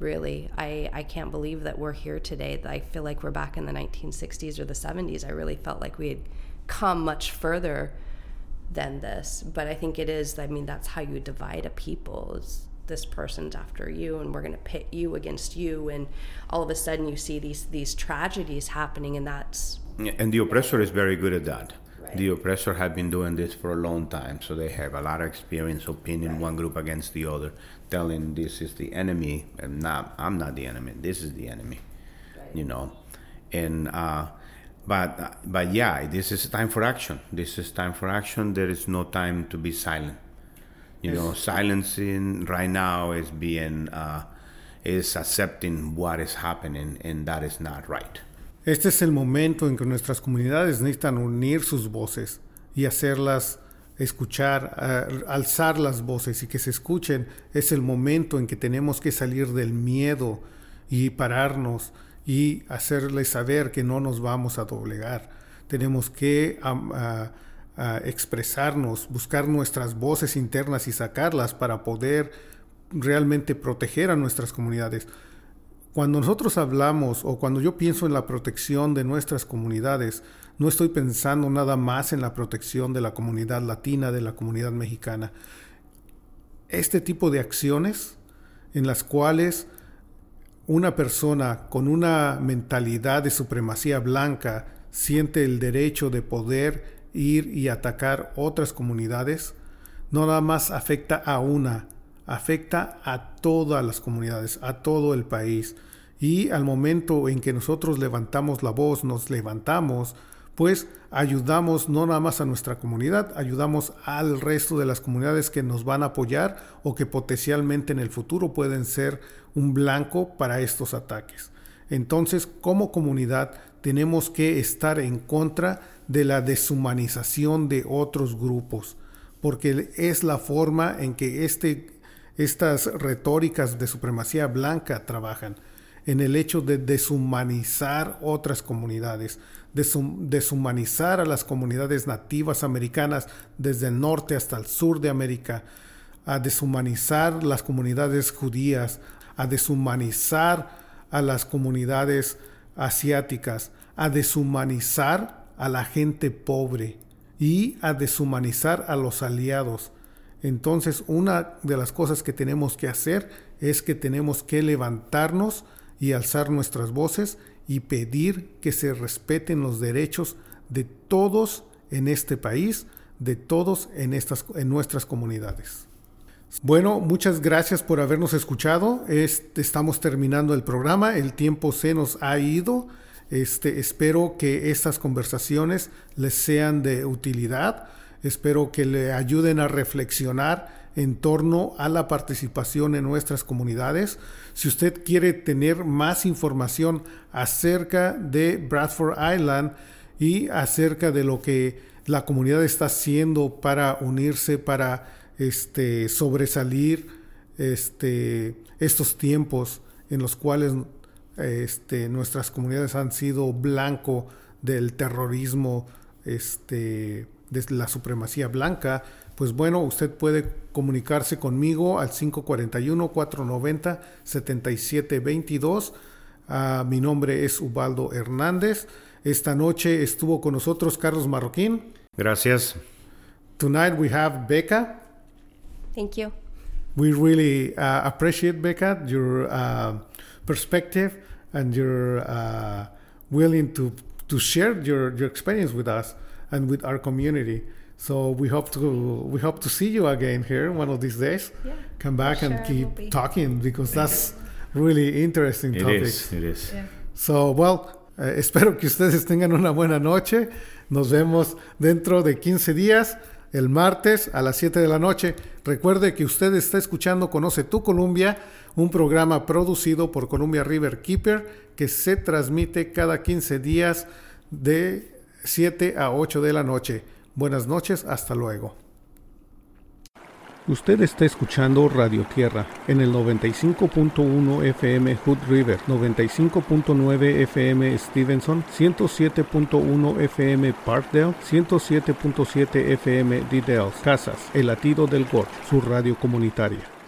[SPEAKER 3] really i i can't believe that we're here today i feel like we're back in the 1960s or the 70s i really felt like we had come much further than this but i think it is i mean that's how you divide a people is this person's after you and we're going to pit you against you and all of a sudden you see these these tragedies happening and that's
[SPEAKER 2] and the oppressor is very good at that right. the oppressor have been doing this for a long time so they have a lot of experience of pinning right. one group against the other telling this is the enemy and not i'm not the enemy this is the enemy right. you know? And uh but but yeah this is time for action. This is time for action. There is no time to be silent. You know, silencing right now is being uh, is accepting what is happening, and that is not right.
[SPEAKER 1] Este es el momento en que nuestras comunidades necesitan unir sus voces y hacerlas escuchar, alzar las voces y que se escuchen. Es el momento en que tenemos que salir del miedo y pararnos y hacerles saber que no nos vamos a doblegar. Tenemos que expresarnos, buscar nuestras voces internas y sacarlas para poder realmente proteger a nuestras comunidades. Cuando nosotros hablamos o cuando yo pienso en la protección de nuestras comunidades, no estoy pensando nada más en la protección de la comunidad latina, de la comunidad mexicana. Este tipo de acciones en las cuales una persona con una mentalidad de supremacía blanca siente el derecho de poder ir y atacar otras comunidades, no nada más afecta a una, afecta a todas las comunidades, a todo el país. Y al momento en que nosotros levantamos la voz, nos levantamos, pues ayudamos no nada más a nuestra comunidad, ayudamos al resto de las comunidades que nos van a apoyar o que potencialmente en el futuro pueden ser un blanco para estos ataques. Entonces, como comunidad, tenemos que estar en contra de la deshumanización de otros grupos, porque es la forma en que este, estas retóricas de supremacía blanca trabajan, en el hecho de deshumanizar otras comunidades, deshumanizar a las comunidades nativas americanas desde el norte hasta el sur de América, a deshumanizar las comunidades judías, a deshumanizar a las comunidades asiáticas, a deshumanizar a la gente pobre y a deshumanizar a los aliados. Entonces, una de las cosas que tenemos que hacer es que tenemos que levantarnos y alzar nuestras voces y pedir que se respeten los derechos de todos en este país, de todos en, estas, en nuestras comunidades. Bueno, muchas gracias por habernos escuchado. Este, estamos terminando el programa, el tiempo se nos ha ido. Este, espero que estas conversaciones les sean de utilidad. Espero que le ayuden a reflexionar en torno a la participación en nuestras comunidades. Si usted quiere tener más información acerca de Bradford Island y acerca de lo que la comunidad está haciendo para unirse, para este, sobresalir este, estos tiempos en los cuales este, nuestras comunidades han sido blanco del terrorismo, este, de la supremacía blanca, pues bueno, usted puede comunicarse conmigo al 541-490-7722. Ah, mi nombre es Ubaldo Hernández. Esta noche estuvo con nosotros Carlos Marroquín.
[SPEAKER 2] Gracias.
[SPEAKER 1] Tonight we have Becca.
[SPEAKER 3] Thank you.
[SPEAKER 1] We really uh, appreciate, Becca, your uh, perspective and your uh, willing to, to share your, your experience with us and with our community. So we hope to we hope to see you again here one of these days. Yeah, Come back sure and keep be. talking because that's really interesting
[SPEAKER 2] it
[SPEAKER 1] topic.
[SPEAKER 2] Is, it is. Yeah.
[SPEAKER 1] So well, eh, espero que ustedes tengan una buena noche. Nos vemos dentro de 15 días, el martes a las 7 de la noche. Recuerde que usted está escuchando Conoce tu Columbia, un programa producido por Columbia River Keeper que se transmite cada 15 días de 7 a 8 de la noche. Buenas noches, hasta luego. Usted está escuchando Radio Tierra en el 95.1 FM Hood River, 95.9 FM Stevenson, 107.1 FM Parkdale, 107.7 FM Didales, Casas, El Latido del Gorge, su radio comunitaria.